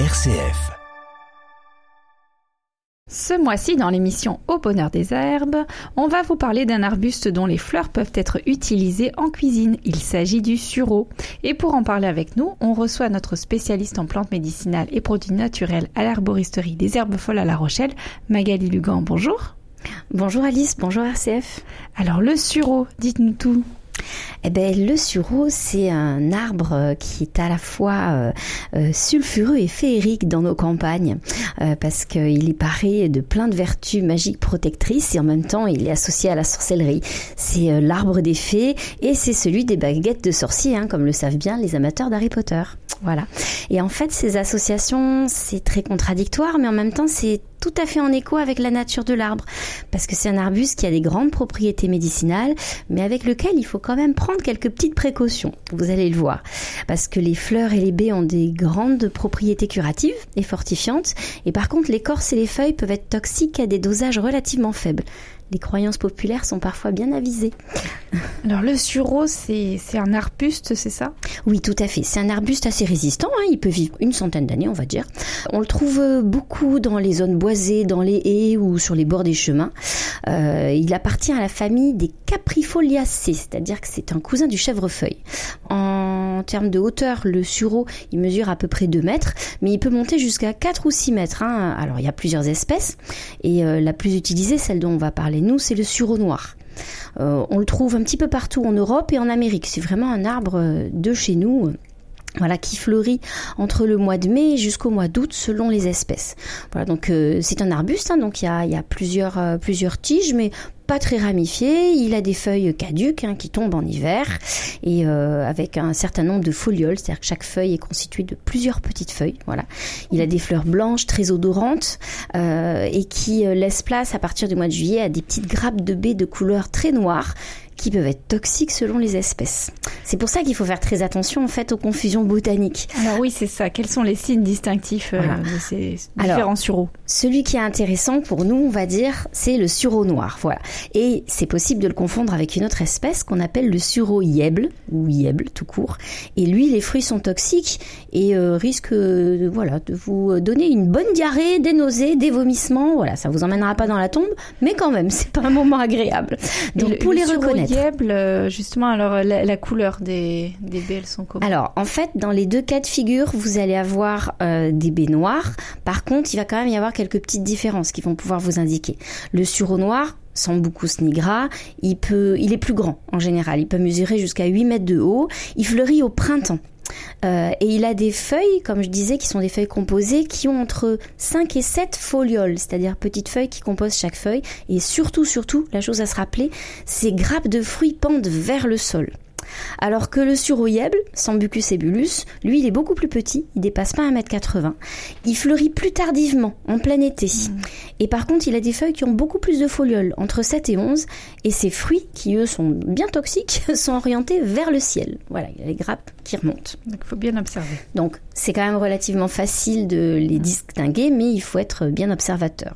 RCF. Ce mois-ci, dans l'émission Au bonheur des herbes, on va vous parler d'un arbuste dont les fleurs peuvent être utilisées en cuisine. Il s'agit du sureau. Et pour en parler avec nous, on reçoit notre spécialiste en plantes médicinales et produits naturels à l'arboristerie des herbes folles à La Rochelle, Magali Lugan. Bonjour. Bonjour Alice, bonjour RCF. Alors le sureau, dites-nous tout. Eh ben, le sureau, c'est un arbre euh, qui est à la fois euh, euh, sulfureux et féerique dans nos campagnes, parce qu'il est paré de plein de vertus magiques protectrices et en même temps, il est associé à la sorcellerie. C'est l'arbre des fées et c'est celui des baguettes de sorciers, hein, comme le savent bien les amateurs d'Harry Potter. Voilà. Et en fait, ces associations, c'est très contradictoire, mais en même temps, c'est tout à fait en écho avec la nature de l'arbre, parce que c'est un arbuste qui a des grandes propriétés médicinales, mais avec lequel il faut quand même prendre quelques petites précautions. Vous allez le voir, parce que les fleurs et les baies ont des grandes propriétés curatives et fortifiantes, et par contre l'écorce et les feuilles peuvent être toxiques à des dosages relativement faibles les croyances populaires sont parfois bien avisées. Alors le sureau, c'est un arbuste, c'est ça? Oui, tout à fait. C'est un arbuste assez résistant. Hein. Il peut vivre une centaine d'années, on va dire. On le trouve beaucoup dans les zones boisées, dans les haies ou sur les bords des chemins. Euh, il appartient à la famille des Caprifoliacées, c'est-à-dire que c'est un cousin du chèvrefeuille. En termes de hauteur, le sureau, il mesure à peu près 2 mètres, mais il peut monter jusqu'à 4 ou 6 mètres. Hein. Alors il y a plusieurs espèces, et euh, la plus utilisée, celle dont on va parler nous, c'est le sureau noir. Euh, on le trouve un petit peu partout en Europe et en Amérique. C'est vraiment un arbre euh, de chez nous. Voilà, qui fleurit entre le mois de mai jusqu'au mois d'août selon les espèces. Voilà, donc euh, c'est un arbuste, hein, donc il y a, y a, plusieurs, plusieurs tiges, mais pas très ramifié, il a des feuilles caduques hein, qui tombent en hiver et euh, avec un certain nombre de folioles, c'est-à-dire que chaque feuille est constituée de plusieurs petites feuilles. Voilà, il a des fleurs blanches très odorantes euh, et qui euh, laissent place à partir du mois de juillet à des petites grappes de baies de couleur très noire qui peuvent être toxiques selon les espèces. C'est pour ça qu'il faut faire très attention en fait aux confusions botaniques. Alors oui, c'est ça. Quels sont les signes distinctifs euh, de ces différents sureaux Celui qui est intéressant pour nous, on va dire, c'est le sureau noir. Voilà. Et c'est possible de le confondre avec une autre espèce qu'on appelle le sureau yèble ou yèble tout court. Et lui, les fruits sont toxiques et euh, risquent euh, voilà de vous donner une bonne diarrhée, des nausées, des vomissements. Voilà, ça vous emmènera pas dans la tombe, mais quand même, c'est pas un moment agréable. Donc pour les reconnaître euh, justement, alors euh, la, couleur des, des baies, elles sont comment? Alors, en fait, dans les deux cas de figure, vous allez avoir euh, des baies noires. Par contre, il va quand même y avoir quelques petites différences qui vont pouvoir vous indiquer. Le sureau noir, sans beaucoup nigra, il peut, il est plus grand en général. Il peut mesurer jusqu'à 8 mètres de haut. Il fleurit au printemps. Euh, et il a des feuilles, comme je disais, qui sont des feuilles composées, qui ont entre 5 et 7 folioles, c'est-à-dire petites feuilles qui composent chaque feuille. Et surtout, surtout, la chose à se rappeler, ces grappes de fruits pendent vers le sol. Alors que le suroyèble, Sambucus ebulus, lui, il est beaucoup plus petit, il dépasse pas 1m80. Il fleurit plus tardivement, en plein été. Mm. Et par contre, il a des feuilles qui ont beaucoup plus de folioles, entre 7 et 11, et ses fruits, qui eux sont bien toxiques, sont orientés vers le ciel. Voilà, il y a les grappes qui remontent. Donc il faut bien observer. Donc c'est quand même relativement facile de les distinguer, mais il faut être bien observateur.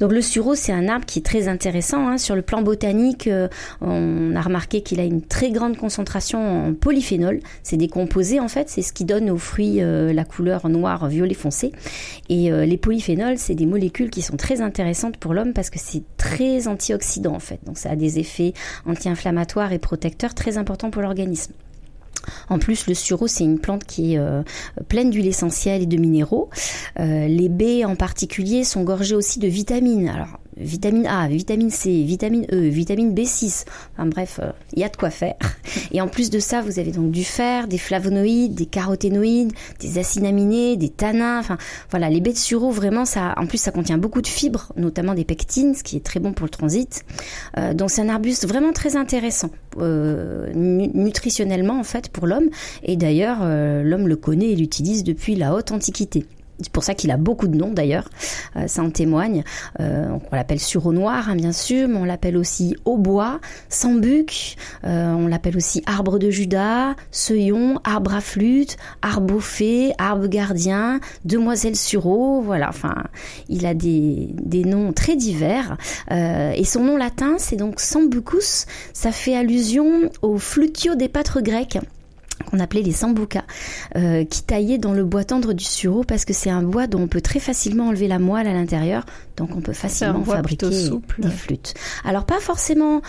Donc le sureau, c'est un arbre qui est très intéressant. Hein. Sur le plan botanique, euh, on a remarqué qu'il a une très grande concentration en polyphénol. C'est des composés en fait, c'est ce qui donne aux fruits euh, la couleur noire, violet foncé. Et euh, les polyphénols, c'est des molécules qui sont très intéressantes pour l'homme parce que c'est très antioxydant en fait. Donc ça a des effets anti-inflammatoires et protecteurs très importants pour l'organisme. En plus, le sureau, c'est une plante qui est euh, pleine d'huile essentielle et de minéraux. Euh, les baies en particulier sont gorgées aussi de vitamines. Vitamine A, vitamine C, vitamine E, vitamine B6. Enfin bref, euh, il y a de quoi faire. Et en plus de ça, vous avez donc du fer, des flavonoïdes, des caroténoïdes, des acides aminés, des tanins. Enfin voilà, les baies de sureau, vraiment, ça, en plus, ça contient beaucoup de fibres, notamment des pectines, ce qui est très bon pour le transit. Euh, donc c'est un arbuste vraiment très intéressant euh, nutritionnellement en fait pour l'homme. Et d'ailleurs, l'homme le connaît et l'utilise depuis la haute antiquité. C'est pour ça qu'il a beaucoup de noms d'ailleurs, euh, ça en témoigne. Euh, on l'appelle sureau noir, hein, bien sûr, mais on l'appelle aussi hautbois, sambuc, euh, on l'appelle aussi arbre de Judas, seuillon, arbre à flûte, arbre au arbre gardien, demoiselle sureau, voilà, enfin, il a des, des noms très divers. et son nom latin, c'est donc sambucus, ça fait allusion au flutio des pâtres grecs qu'on appelait les sambucas, euh, qui taillaient dans le bois tendre du sureau parce que c'est un bois dont on peut très facilement enlever la moelle à l'intérieur, donc on peut facilement fabriquer des flûtes. Alors pas forcément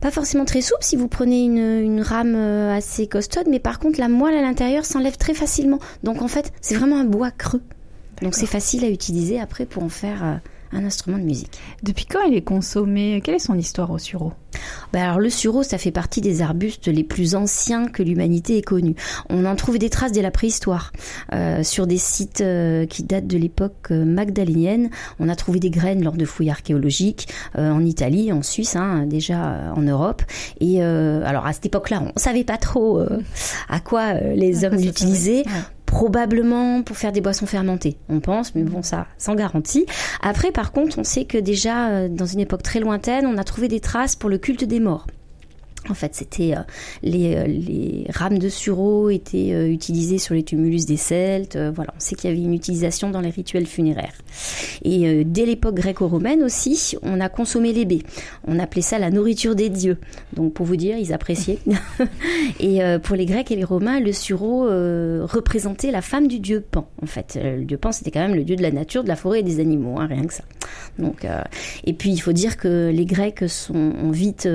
pas forcément très souple si vous prenez une, une rame euh, assez costaude, mais par contre la moelle à l'intérieur s'enlève très facilement. Donc en fait, c'est vraiment un bois creux. Donc c'est facile à utiliser après pour en faire euh, un instrument de musique. Depuis quand il est consommé Quelle est son histoire au sureau? Ben alors le sureau, ça fait partie des arbustes les plus anciens que l'humanité ait connus. On en trouve des traces dès la préhistoire. Euh, sur des sites euh, qui datent de l'époque euh, magdalénienne, on a trouvé des graines lors de fouilles archéologiques en Italie, en Suisse, hein, déjà en Europe. Et alors à cette époque-là, on savait pas trop à quoi les hommes l'utilisaient probablement pour faire des boissons fermentées, on pense, mais bon, ça, sans garantie. Après, par contre, on sait que déjà, euh, dans une époque très lointaine, on a trouvé des traces pour le culte des morts. En fait, c'était euh, les, euh, les, rames de sureau étaient euh, utilisées sur les tumulus des Celtes. voilà, on sait qu'il y avait une utilisation dans les rituels funéraires. Et dès l'époque gréco-romaine aussi, on a consommé les baies. On appelait ça la nourriture des dieux. Donc pour vous dire, ils appréciaient. et pour les Grecs et les Romains, le sureau représentait la femme du dieu Pan. En fait, le dieu Pan, c'était quand même le dieu de la nature, de la forêt et des animaux, hein, rien que ça. Donc, et puis il faut dire que les Grecs sont vite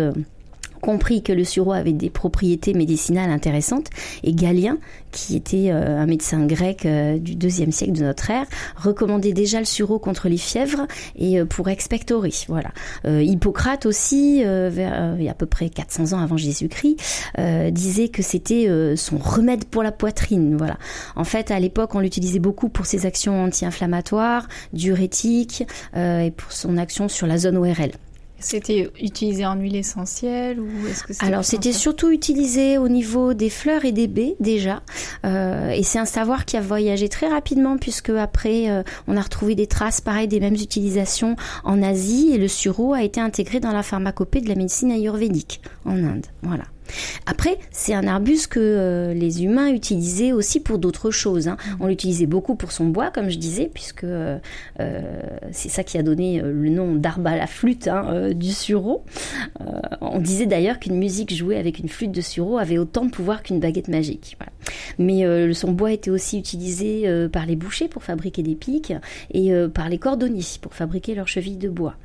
compris que le sureau avait des propriétés médicinales intéressantes et Galien, qui était euh, un médecin grec euh, du deuxième siècle de notre ère, recommandait déjà le sureau contre les fièvres et euh, pour expectorer. Voilà. Hippocrate aussi, vers, il y a à peu près 400 ans avant Jésus-Christ, disait que c'était son remède pour la poitrine. Voilà. En fait, à l'époque, on l'utilisait beaucoup pour ses actions anti-inflammatoires, diurétiques et pour son action sur la zone ORL. C'était utilisé en huile essentielle ou est-ce que Alors c'était surtout utilisé au niveau des fleurs et des baies déjà, euh, et c'est un savoir qui a voyagé très rapidement puisque après euh, on a retrouvé des traces pareilles des mêmes utilisations en Asie et le sureau a été intégré dans la pharmacopée de la médecine ayurvédique en Inde. Voilà. Après, c'est un arbuste que euh, les humains utilisaient aussi pour d'autres choses. Hein. On l'utilisait beaucoup pour son bois, comme je disais, puisque euh, euh, c'est ça qui a donné le nom d'arbre à la flûte hein, du sureau. on disait d'ailleurs qu'une musique jouée avec une flûte de sureau avait autant de pouvoir qu'une baguette magique. Mais son bois était aussi utilisé par les bouchers pour fabriquer des pics et par les cordonniers pour fabriquer leurs chevilles de bois.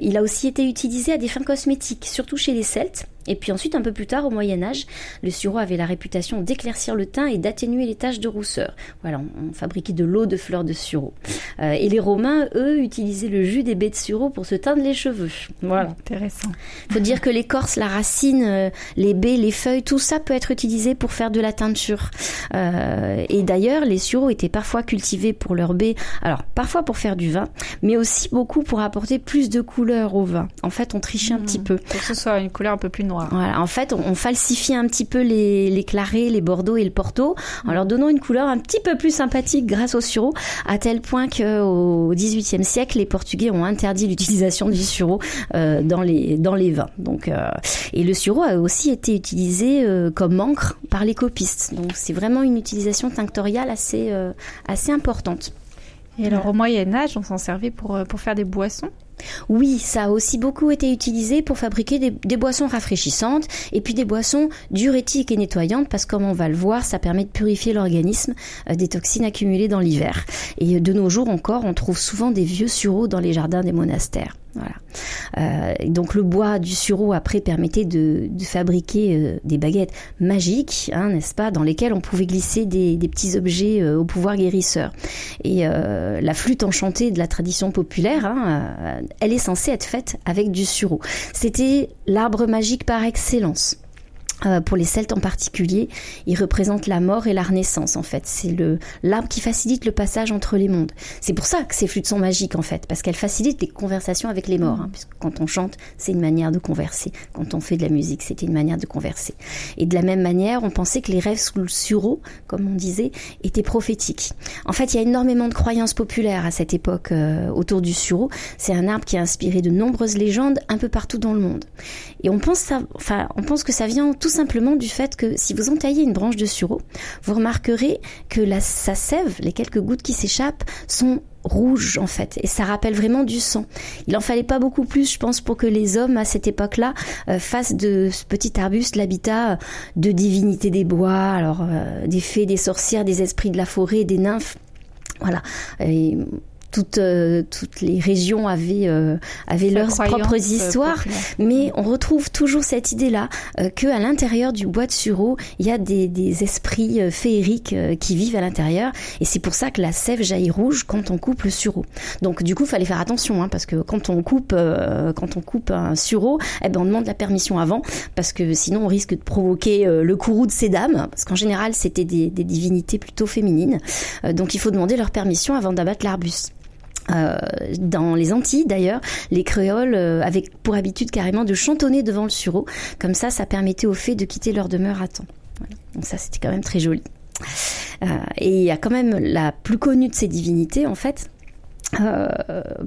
il a aussi été utilisé à des fins cosmétiques, surtout chez les Celtes et puis ensuite, un peu plus tard, au Moyen Âge, le sureau avait la réputation d'éclaircir le teint et d'atténuer les taches de rousseur. Voilà, on, fabriquait de l'eau de fleurs de sureau. Euh, et les Romains, eux, utilisaient le jus des baies de sureau pour se teindre les cheveux. Voilà. Intéressant. Faut dire que l'écorce, la racine, euh, les baies, les feuilles, tout ça peut être utilisé pour faire de la teinture. Euh, et d'ailleurs, les sureaux étaient parfois cultivés pour leurs baies, alors parfois pour faire du vin, mais aussi beaucoup pour apporter plus de couleur au vin. En fait, on trichait un mmh. petit peu. Pour que ce soit une couleur un peu plus voilà, en fait, on, falsifie un petit peu les, les clarets, les bordeaux et le porto en leur donnant une couleur un petit peu plus sympathique grâce au sureau, à tel point qu'au XVIIIe siècle, les Portugais ont interdit l'utilisation du sureau euh, dans les dans les vins. Donc, euh, et le sureau a aussi été utilisé euh, comme encre par les copistes. Donc, c'est vraiment une utilisation tinctoriale assez assez importante. Et alors au Moyen Âge, on s'en servait pour, pour faire des boissons oui, ça a aussi beaucoup été utilisé pour fabriquer des, boissons rafraîchissantes et puis des boissons diurétiques et nettoyantes parce que comme on va le voir, ça permet de purifier l'organisme euh, des toxines accumulées dans l'hiver. Et de nos jours encore, on trouve souvent des vieux sureaux dans les jardins des monastères. Voilà. Euh, donc le bois du sureau après permettait de, fabriquer euh, des baguettes magiques, hein, n'est-ce pas, dans lesquelles on pouvait glisser des, petits objets euh, au pouvoir guérisseur. Et la flûte enchantée de la tradition populaire, hein, elle est censée être faite avec du sureau. C'était l'arbre magique par excellence. Euh, pour les Celtes en particulier, il représente la mort et la renaissance en fait. C'est le l'arbre qui facilite le passage entre les mondes. C'est pour ça que ces flûtes sont magiques en fait, parce qu'elles facilitent les conversations avec les morts. Hein, puisque quand on chante, c'est une manière de converser. Quand on fait de la musique, c'était une manière de converser. Et de la même manière, on pensait que les rêves sous le sureau, comme on disait, étaient prophétiques. En fait, il y a énormément de croyances populaires à cette époque euh, autour du sureau. C'est un arbre qui a inspiré de nombreuses légendes un peu partout dans le monde. Et on pense ça, enfin, on pense que ça vient tout simplement du fait que si vous entaillez une branche de sureau, vous remarquerez que la, sa sève, les quelques gouttes qui s'échappent, sont rouges en fait et ça rappelle vraiment du sang. Il en fallait pas beaucoup plus je pense pour que les hommes à cette époque-là euh, fassent de ce petit arbuste l'habitat de divinités des bois, alors euh, des fées, des sorcières, des esprits de la forêt, des nymphes. Voilà. Et toutes, euh, toutes les régions avaient, euh, avaient leurs propres euh, histoires, mais on retrouve toujours cette idée-là euh, que à l'intérieur du bois de sureau, il y a des, des esprits féeriques qui vivent à l'intérieur, et c'est pour ça que la sève jaillit rouge quand on coupe le sureau. Donc du coup, il fallait faire attention, hein, parce que quand on coupe, quand on coupe un sureau, eh ben on demande la permission avant, parce que sinon on risque de provoquer le courroux de ces dames, parce qu'en général c'était des, des divinités plutôt féminines, donc il faut demander leur permission avant d'abattre l'arbuste. Euh, dans les Antilles d'ailleurs, les créoles euh, avaient pour habitude carrément de chantonner devant le sureau. Comme ça, ça permettait aux fées de quitter leur demeure à temps. Donc ça, c'était quand même très joli. Euh, et il y a quand même la plus connue de ces divinités, en fait, euh,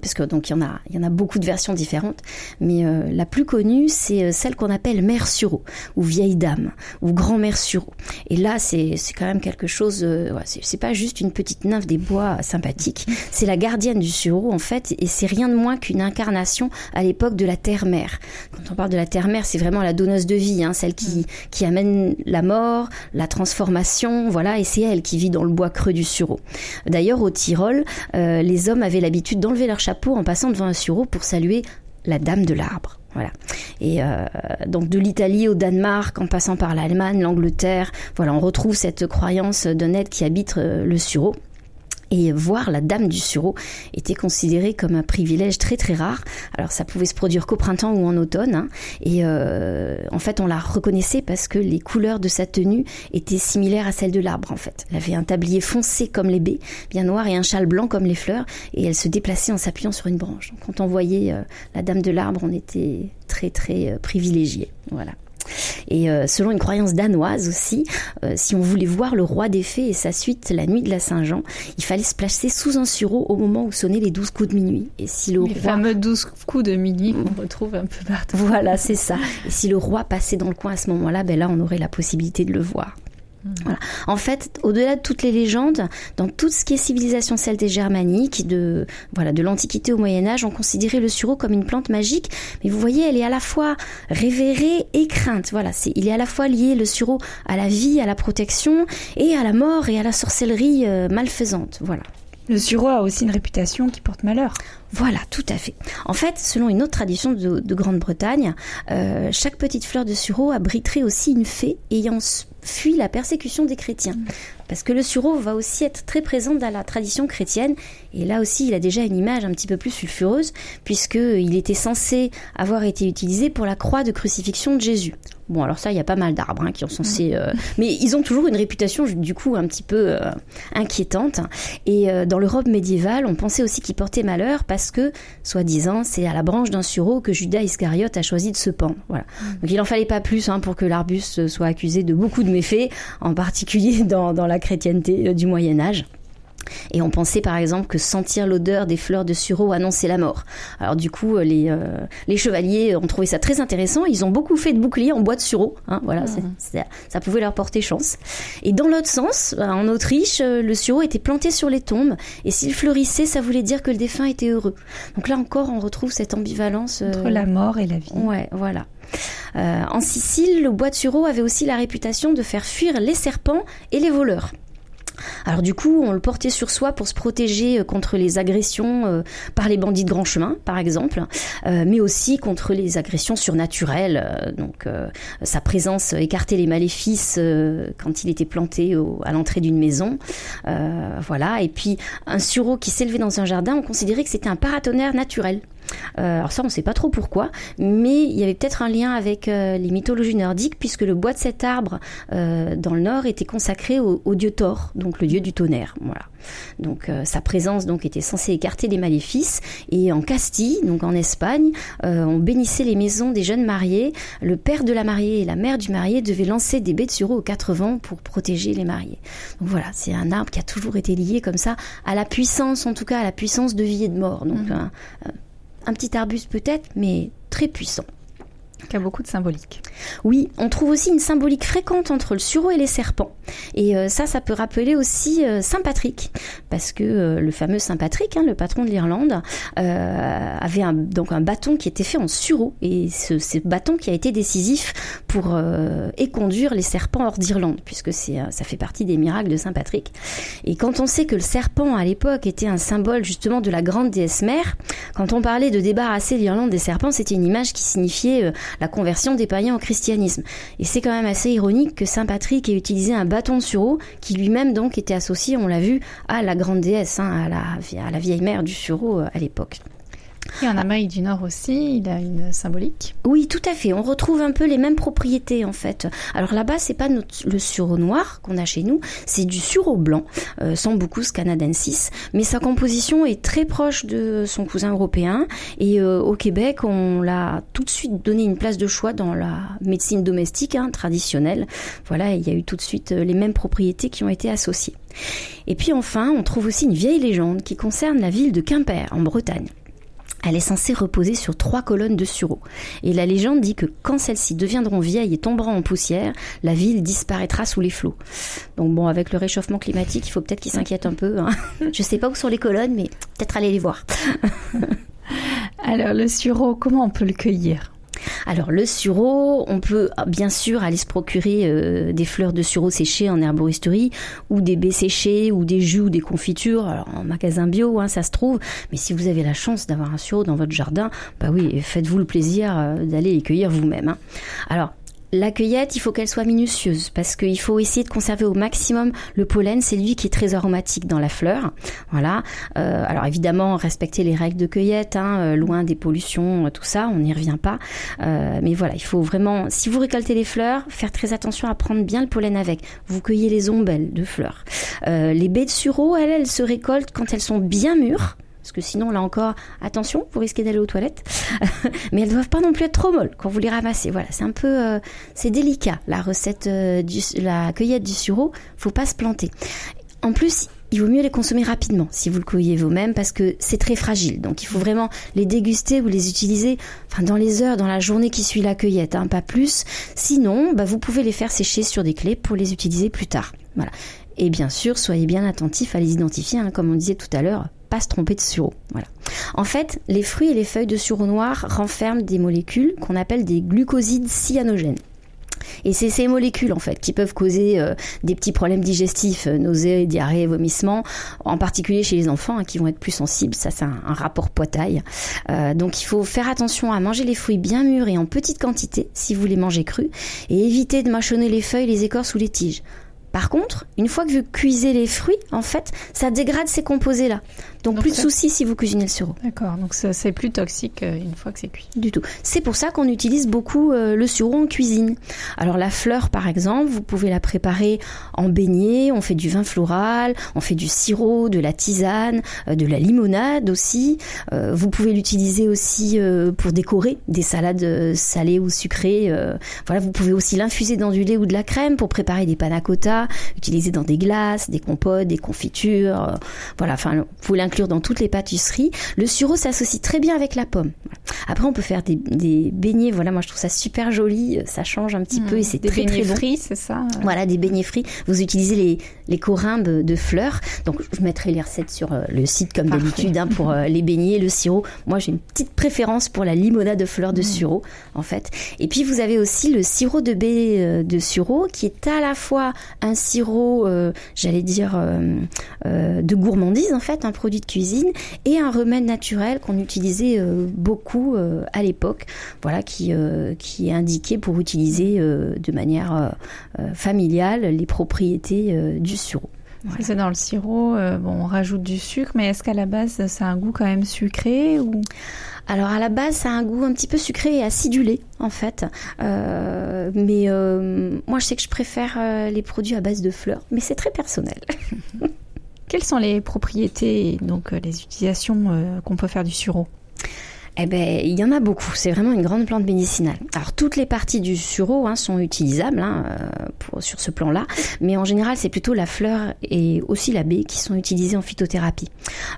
parce que donc il y en a, il y en a beaucoup de versions différentes, mais euh, la plus connue c'est euh, celle qu'on appelle mère Sureau ou vieille dame ou grand-mère Sureau. Et là c'est c'est quand même quelque chose, euh, ouais, c'est pas juste une petite nymphe des bois sympathique, c'est la gardienne du Sureau en fait, et c'est rien de moins qu'une incarnation à l'époque de la terre-mère. Quand on parle de la terre-mère, c'est vraiment la donneuse de vie, hein, celle qui qui amène la mort, la transformation, voilà, et c'est elle qui vit dans le bois creux du Sureau. D'ailleurs au Tyrol, les hommes avaient l'habitude d'enlever leur chapeau en passant devant un sureau pour saluer la dame de l'arbre. Voilà. Et euh, donc de l'Italie au Danemark, en passant par l'Allemagne, l'Angleterre, voilà, on retrouve cette croyance d'un être qui habite euh, le sureau. Et voir la dame du sureau était considéré comme un privilège très très rare. Alors ça pouvait se produire qu'au printemps ou en automne. Hein. Et euh, en fait, on la reconnaissait parce que les couleurs de sa tenue étaient similaires à celles de l'arbre. En fait, elle avait un tablier foncé comme les baies, bien noir, et un châle blanc comme les fleurs. Et elle se déplaçait en s'appuyant sur une branche. Donc, quand on voyait euh, la dame de l'arbre, on était très très euh, privilégié. Voilà. Et euh, selon une croyance danoise aussi, euh, si on voulait voir le roi des fées et sa suite la nuit de la Saint-Jean, il fallait se placer sous un sureau au moment où sonnaient les douze coups de minuit. Et si le les roi... fameux douze coups de minuit qu'on retrouve un peu partout. Voilà, c'est ça. Et si le roi passait dans le coin à ce moment-là, ben là, on aurait la possibilité de le voir. Voilà. En fait, au-delà de toutes les légendes, dans tout ce qui est civilisation celte et germanique, de voilà, de l'Antiquité au Moyen Âge, on considérait le sureau comme une plante magique. Mais vous voyez, elle est à la fois révérée et crainte. Voilà, c'est, il est à la fois lié le sureau à la vie, à la protection, et à la mort et à la sorcellerie euh, malfaisante. Voilà. Le sureau a aussi une réputation qui porte malheur. Voilà, tout à fait. En fait, selon une autre tradition de, de Grande-Bretagne, euh, chaque petite fleur de sureau abriterait aussi une fée ayant fui la persécution des chrétiens. Parce que le sureau va aussi être très présent dans la tradition chrétienne. Et là aussi, il a déjà une image un petit peu plus sulfureuse, puisqu'il était censé avoir été utilisé pour la croix de crucifixion de Jésus. Bon, alors ça, il y a pas mal d'arbres hein, qui ont censé... Euh... Mais ils ont toujours une réputation, du coup, un petit peu euh, inquiétante. Et euh, dans l'Europe médiévale, on pensait aussi qu'il portait malheur parce que, soi-disant, c'est à la branche d'un sureau que Judas Iscariote a choisi de se pendre. Voilà. Donc il en fallait pas plus hein, pour que l'arbuste soit accusé de beaucoup de méfaits, en particulier dans, dans la chrétienté du Moyen Âge. Et on pensait par exemple que sentir l'odeur des fleurs de sureau annonçait la mort. Alors du coup, les, euh, les chevaliers ont trouvé ça très intéressant. Ils ont beaucoup fait de boucliers en bois de sureau. Hein, voilà, c'est- ça pouvait leur porter chance. Et dans l'autre sens, euh, en Autriche, euh, le sureau était planté sur les tombes. Et s'il fleurissait, ça voulait dire que le défunt était heureux. Donc là encore, on retrouve cette ambivalence. euh, Entre la mort et la vie. Ouais, voilà. Euh, en Sicile, le bois de sureau avait aussi la réputation de faire fuir les serpents et les voleurs. Alors du coup, on le portait sur soi pour se protéger euh, contre les agressions euh, par les bandits de grand chemin, par exemple, euh, mais aussi contre les agressions surnaturelles. Donc sa présence écartait les maléfices quand il était planté à l'entrée d'une maison. Voilà. Et puis un sureau qui s'élevait dans un jardin, on considérait que c'était un paratonnerre naturel. Euh, alors ça, on ne sait pas trop pourquoi, mais il y avait peut-être un lien avec euh, les mythologies nordiques, puisque le bois de cet arbre euh, dans le nord était consacré au, au dieu Thor, donc le dieu du tonnerre. Voilà. Donc sa présence donc était censée écarter les maléfices. Et en Castille, donc en Espagne, on bénissait les maisons des jeunes mariés. Le père de la mariée et la mère du marié devaient lancer des baies de sureau aux quatre vents pour protéger les mariés. Donc voilà, c'est un arbre qui a toujours été lié comme ça à la puissance, en tout cas à la puissance de vie et de mort. Donc un, un petit arbuste peut-être, mais très puissant. Qui a beaucoup de symbolique. Oui, on trouve aussi une symbolique fréquente entre le sureau et les serpents. Et euh, ça, ça peut rappeler aussi euh, Saint Patrick, parce que euh, le fameux Saint Patrick, hein, le patron de l'Irlande, avait un, donc un bâton qui était fait en sureau, et ce, ce bâton qui a été décisif pour éconduire les serpents hors d'Irlande, puisque c'est ça fait partie des miracles de Saint Patrick. Et quand on sait que le serpent à l'époque était un symbole justement de la grande déesse mère, quand on parlait de débarrasser l'Irlande des serpents, c'était une image qui signifiait la conversion des païens au christianisme. Et c'est quand même assez ironique que Saint Patrick ait utilisé un bâton de sureau qui lui-même donc était associé, on l'a vu, à la grande déesse, hein, à, la, à la vieille mère du sureau euh, à l'époque. Et en Amérique du Nord aussi, il a une symbolique. Oui, tout à fait. On retrouve un peu les mêmes propriétés en fait. Alors là-bas, c'est pas le sureau noir qu'on a chez nous, c'est du sureau blanc, euh, sans beaucoup canadensis, mais sa composition est très proche de son cousin européen. Et euh, au Québec, on l'a tout de suite donné une place de choix dans la médecine domestique hein, traditionnelle. Voilà, il y a eu tout de suite euh, les mêmes propriétés qui ont été associées. Et puis enfin, on trouve aussi une vieille légende qui concerne la ville de Quimper en Bretagne. Elle est censée reposer sur trois colonnes de sureau. Et la légende dit que quand celles-ci deviendront vieilles et tomberont en poussière, la ville disparaîtra sous les flots. Donc bon, avec le réchauffement climatique, il faut peut-être qu'ils s'inquiètent un peu. Hein. Je sais pas où sont les colonnes, mais peut-être aller les voir. Alors le sureau, comment on peut le cueillir? Alors le sureau, on peut ah, bien sûr aller se procurer euh, des fleurs de sureau séchées en herboristerie ou des baies séchées ou des jus ou des confitures. Alors en magasin bio, hein, ça se trouve. Mais si vous avez la chance d'avoir un sureau dans votre jardin, bah oui, faites-vous le plaisir euh, d'aller les cueillir vous-même. Hein. Alors la cueillette, il faut qu'elle soit minutieuse parce qu'il faut essayer de conserver au maximum le pollen. C'est lui qui est très aromatique dans la fleur. Voilà. Euh, alors évidemment, respecter les règles de cueillette, hein, euh, loin des pollutions, euh, tout ça, on n'y revient pas. mais voilà, il faut vraiment, si vous récoltez les fleurs, faire très attention à prendre bien le pollen avec. Vous cueillez les ombelles de fleurs. les baies de sureau, elles, elles se récoltent quand elles sont bien mûres parce que sinon, là encore, attention, vous risquez d'aller aux toilettes. Mais elles doivent pas non plus être trop molles quand vous les ramassez. Voilà, c'est un peu, euh, c'est délicat la recette euh, du, la cueillette du sureau. Faut pas se planter. En plus, il vaut mieux les consommer rapidement si vous le cueillez vous-même parce que c'est très fragile. Donc il faut vraiment les déguster ou les utiliser dans les heures, dans la journée qui suit la cueillette, hein, pas plus. Sinon, bah, vous pouvez les faire sécher sur des clés pour les utiliser plus tard. Et bien sûr, soyez bien attentifs à les identifier, hein, comme on disait tout à l'heure, se tromper de sureau. Voilà. En fait, les fruits et les feuilles de sureau noir renferment des molécules qu'on appelle des glucosides cyanogènes. Et c'est ces molécules en fait qui peuvent causer euh, des petits problèmes digestifs, euh, nausées, diarrhée, vomissements, en particulier chez les enfants hein, qui vont être plus sensibles. Ça, c'est un, rapport poids-taille. Euh, donc, il faut faire attention à manger les fruits bien mûrs et en petite quantité si vous les mangez crus, et éviter de mâchonner les feuilles, les écorces ou les tiges. Par contre, une fois que vous cuisez les fruits, en fait, ça dégrade ces composés-là. Donc, plus de soucis si vous cuisinez le sureau. D'accord, donc c'est plus toxique euh, une fois que c'est cuit. Du tout. C'est pour ça qu'on utilise beaucoup euh, le sureau en cuisine. Alors la fleur, par exemple, vous pouvez la préparer en beignet, on fait du vin floral, on fait du sirop, de la tisane, euh, de la limonade aussi. vous pouvez l'utiliser aussi pour décorer des salades salées ou sucrées. voilà, vous pouvez aussi l'infuser dans du lait ou de la crème pour préparer des panna cotta, utiliser dans des glaces, des compotes, des confitures. voilà, enfin, vous pouvez l'inclure dans toutes les pâtisseries. Le sureau s'associe très bien avec la pomme. Après, on peut faire des, beignets. Voilà, moi je trouve ça super joli. Ça change un petit peu et c'est très très bon. frits, c'est ça. Voilà, des beignets frits. Vous utilisez les, les corimbes de fleurs. Donc, je mettrai les recettes sur euh, le site comme d'habitude hein, pour euh, les beignets, le sirop. Moi, j'ai une petite préférence pour la limonade de fleurs de mmh. sureau, en fait. Et puis, vous avez aussi le sirop de baie euh, de sureau, qui est à la fois un sirop, j'allais dire, de gourmandise, en fait, un produit cuisine, et un remède naturel qu'on utilisait beaucoup à l'époque, voilà, qui, qui est indiqué pour utiliser de manière familiale les propriétés du sureau. C'est dans le sirop, euh, bon, on rajoute du sucre, mais est-ce qu'à la base, ça a un goût quand même sucré ou? Alors à la base, ça a un goût un petit peu sucré et acidulé en fait. Euh, mais euh, moi, je sais que je préfère les produits à base de fleurs, mais c'est très personnel. Quelles sont les propriétés, donc les utilisations qu'on peut faire du sirop Eh ben, il y en a beaucoup. C'est vraiment une grande plante médicinale. Alors, toutes les parties du sureau hein, sont utilisables hein, euh, sur ce plan-là, mais en général, c'est plutôt la fleur et aussi la baie qui sont utilisées en phytothérapie.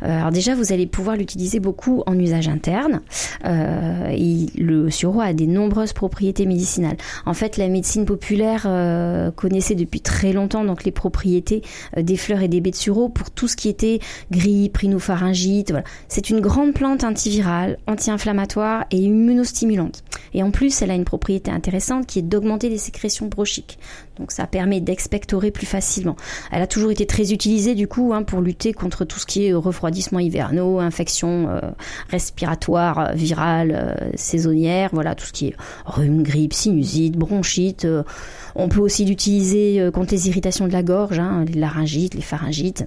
Euh, alors déjà, vous allez pouvoir l'utiliser beaucoup en usage interne. Euh, le sureau a des nombreuses propriétés médicinales. En fait, la médecine populaire euh, connaissait depuis très longtemps donc les propriétés des fleurs et des baies de sureau pour tout ce qui était grippe, rhinopharyngite. Voilà. C'est une grande plante antivirale, anti-inflammatoire et immunostimulante. Et en plus, elle a une propriété intéressante qui est d'augmenter les sécrétions bronchiques. Donc ça permet d'expectorer plus facilement. Elle a toujours été très utilisée du coup hein, pour lutter contre tout ce qui est refroidissement hivernaux, infections euh, respiratoires, euh, virales, euh, saisonnières, voilà tout ce qui est rhume, grippe, sinusite, bronchite. on peut aussi l'utiliser contre les irritations de la gorge, hein, les laryngites, les pharyngites.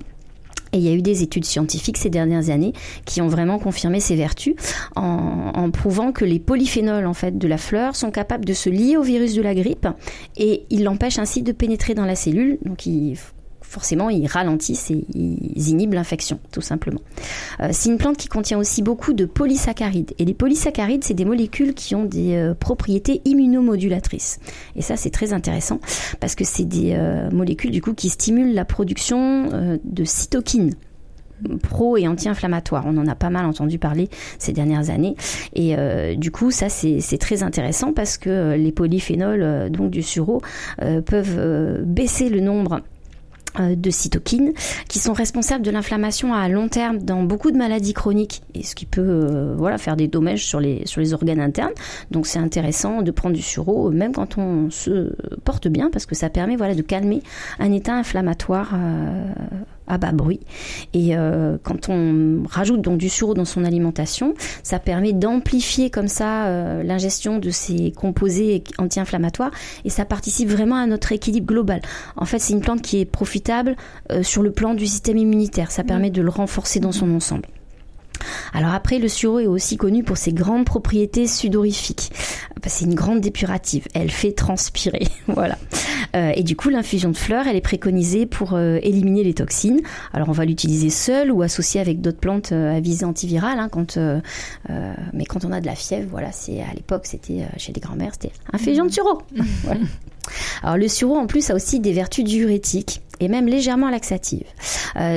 Et il y a eu des études scientifiques ces dernières années qui ont vraiment confirmé ses vertus en, en, prouvant que les polyphénols en fait de la fleur sont capables de se lier au virus de la grippe et ils l'empêchent ainsi de pénétrer dans la cellule. Donc il forcément, ils ralentissent et ils inhibent l'infection, tout simplement. Euh, c'est une plante qui contient aussi beaucoup de polysaccharides. Et les polysaccharides, c'est des molécules qui ont des euh, propriétés immunomodulatrices. Et ça, c'est très intéressant parce que c'est des euh, molécules, du coup, qui stimulent la production de cytokines pro et anti-inflammatoire. On en a pas mal entendu parler ces dernières années. Et du coup, ça, c'est très intéressant parce que les polyphénols donc du sureau peuvent baisser le nombre de cytokines qui sont responsables de l'inflammation à long terme dans beaucoup de maladies chroniques et ce qui peut euh, voilà faire des dommages sur les sur les organes internes. Donc c'est intéressant de prendre du sureau même quand on se porte bien parce que ça permet voilà de calmer un état inflammatoire euh, à bas bruit. Et euh, quand on rajoute donc du sureau dans son alimentation, ça permet d'amplifier comme ça euh, l'ingestion de ces composés anti-inflammatoires et ça participe vraiment à notre équilibre global. En fait, c'est une plante qui est profitable euh, sur le plan du système immunitaire. Ça permet de le renforcer dans son ensemble. Alors après, le sureau est aussi connu pour ses grandes propriétés sudorifiques. C'est une grande dépurative. Elle fait transpirer, voilà. Euh, et du coup, l'infusion de fleurs, elle est préconisée pour euh, éliminer les toxines. Alors on va l'utiliser seule ou associée avec d'autres plantes euh, à visée antivirale. Hein, quand, mais quand on a de la fièvre, voilà, c'est à l'époque, c'était chez les grands-mères, c'était infusion de sureau. Alors le sureau, en plus, a aussi des vertus diurétiques et même légèrement laxatives.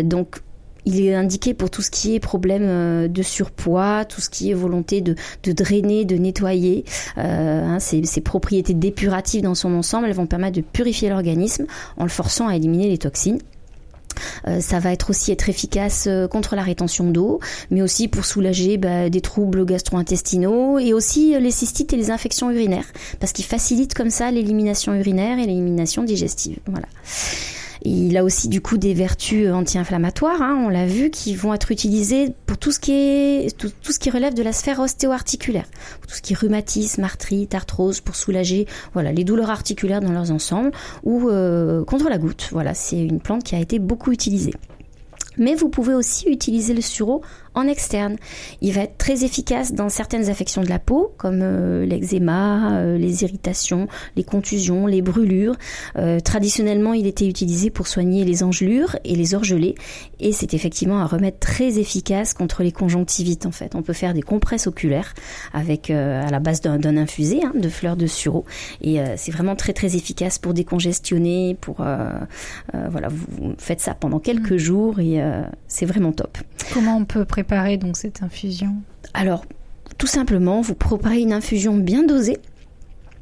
donc il est indiqué pour tout ce qui est problème euh, de surpoids, tout ce qui est volonté de, drainer, de nettoyer. Euh, hein, ces, propriétés dépuratives dans son ensemble, elles vont permettre de purifier l'organisme en le forçant à éliminer les toxines. Euh, ça va être aussi être efficace contre la rétention d'eau, mais aussi pour soulager bah, des troubles gastro-intestinaux et aussi les cystites et les infections urinaires, parce qu'il facilite comme ça l'élimination urinaire et l'élimination digestive. Voilà. Il a aussi du coup des vertus anti-inflammatoires, hein, on l'a vu, qui vont être utilisées pour tout ce qui est tout, ce qui relève de la sphère ostéo-articulaire, tout ce qui est rhumatisme, arthrite, arthrose, pour soulager voilà les douleurs articulaires dans leurs ensembles ou euh, contre la goutte. Voilà, c'est une plante qui a été beaucoup utilisée. Mais vous pouvez aussi utiliser le sureau en externe. Il va être très efficace dans certaines affections de la peau, comme euh, l'eczéma, euh, les irritations, les contusions, les brûlures. Euh, traditionnellement, il était utilisé pour soigner les engelures et les orgelets, et c'est effectivement un remède très efficace contre les conjonctivites. En fait, on peut faire des compresses oculaires avec à la base d'un infusé hein, de fleurs de sureau, et c'est vraiment très très efficace pour décongestionner. Pour voilà, vous faites ça pendant quelques mmh. jours et c'est vraiment top. Comment on peut préparer donc cette infusion? Alors, tout simplement, vous préparez une infusion bien dosée.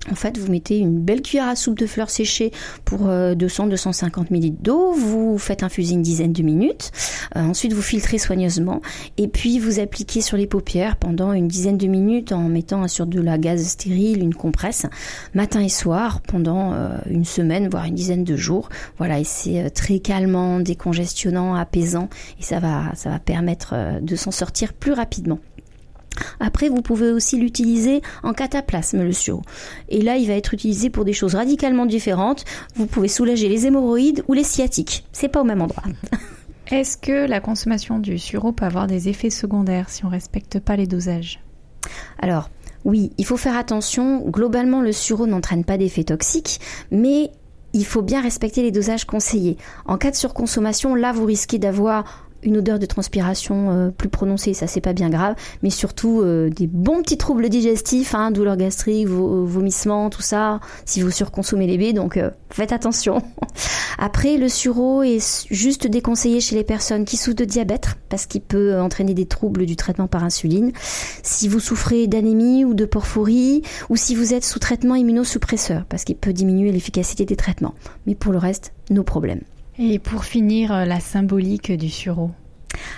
En fait, vous mettez une belle cuillère à soupe de fleurs séchées pour 200-250 euh, ml d'eau. Vous faites infuser une dizaine de minutes. Euh, ensuite, vous filtrez soigneusement. Et puis, vous appliquez sur les paupières pendant une dizaine de minutes en mettant sur de la gaze stérile, une compresse, matin et soir, pendant euh, une semaine, voire une dizaine de jours. Voilà, et c'est très calmant, décongestionnant, apaisant. Et ça va, ça va permettre de s'en sortir plus rapidement. Après, vous pouvez aussi l'utiliser en cataplasme, le sureau. Et là, il va être utilisé pour des choses radicalement différentes. Vous pouvez soulager les hémorroïdes ou les sciatiques. C'est pas au même endroit. Est-ce que la consommation du sureau peut avoir des effets secondaires si on ne respecte pas les dosages? Alors, oui, il faut faire attention. Globalement, le sureau n'entraîne pas d'effets toxiques, mais il faut bien respecter les dosages conseillés. En cas de surconsommation, là, vous risquez d'avoir une odeur de transpiration euh, plus prononcée, ça c'est pas bien grave, mais surtout euh, des bons petits troubles digestifs, hein, douleurs gastriques, vomissements, tout ça, si vous surconsommez les baies, donc euh, faites attention. Après, le sureau est juste déconseillé chez les personnes qui souffrent de diabète, parce qu'il peut entraîner des troubles du traitement par insuline. Si vous souffrez d'anémie ou de porphyrie, ou si vous êtes sous traitement immunosuppresseur, parce qu'il peut diminuer l'efficacité des traitements. Mais pour le reste, nos problèmes. Et pour finir, la symbolique du sureau.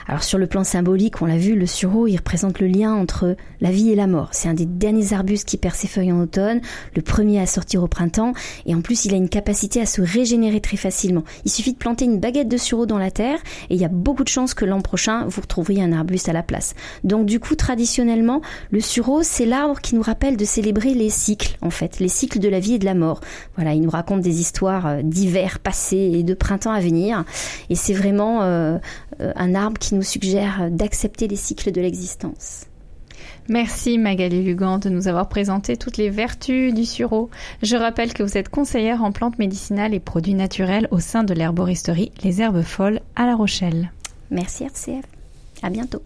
Alors sur le plan symbolique, on l'a vu, le sureau, il représente le lien entre la vie et la mort. C'est un des derniers arbustes qui perd ses feuilles en automne, le premier à sortir au printemps, et en plus il a une capacité à se régénérer très facilement. Il suffit de planter une baguette de sureau dans la terre, et il y a beaucoup de chances que l'an prochain, vous retrouviez un arbuste à la place. Donc du coup, traditionnellement, le sureau, c'est l'arbre qui nous rappelle de célébrer les cycles, en fait, les cycles de la vie et de la mort. Voilà, il nous raconte des histoires euh, d'hiver passé et de printemps à venir, et c'est vraiment euh, euh, un arbre qui nous suggère d'accepter les cycles de l'existence. Merci Magali Lugan de nous avoir présenté toutes les vertus du sureau. Je rappelle que vous êtes conseillère en plantes médicinales et produits naturels au sein de l'herboristerie Les Herbes Folles à La Rochelle. Merci RCF. À bientôt.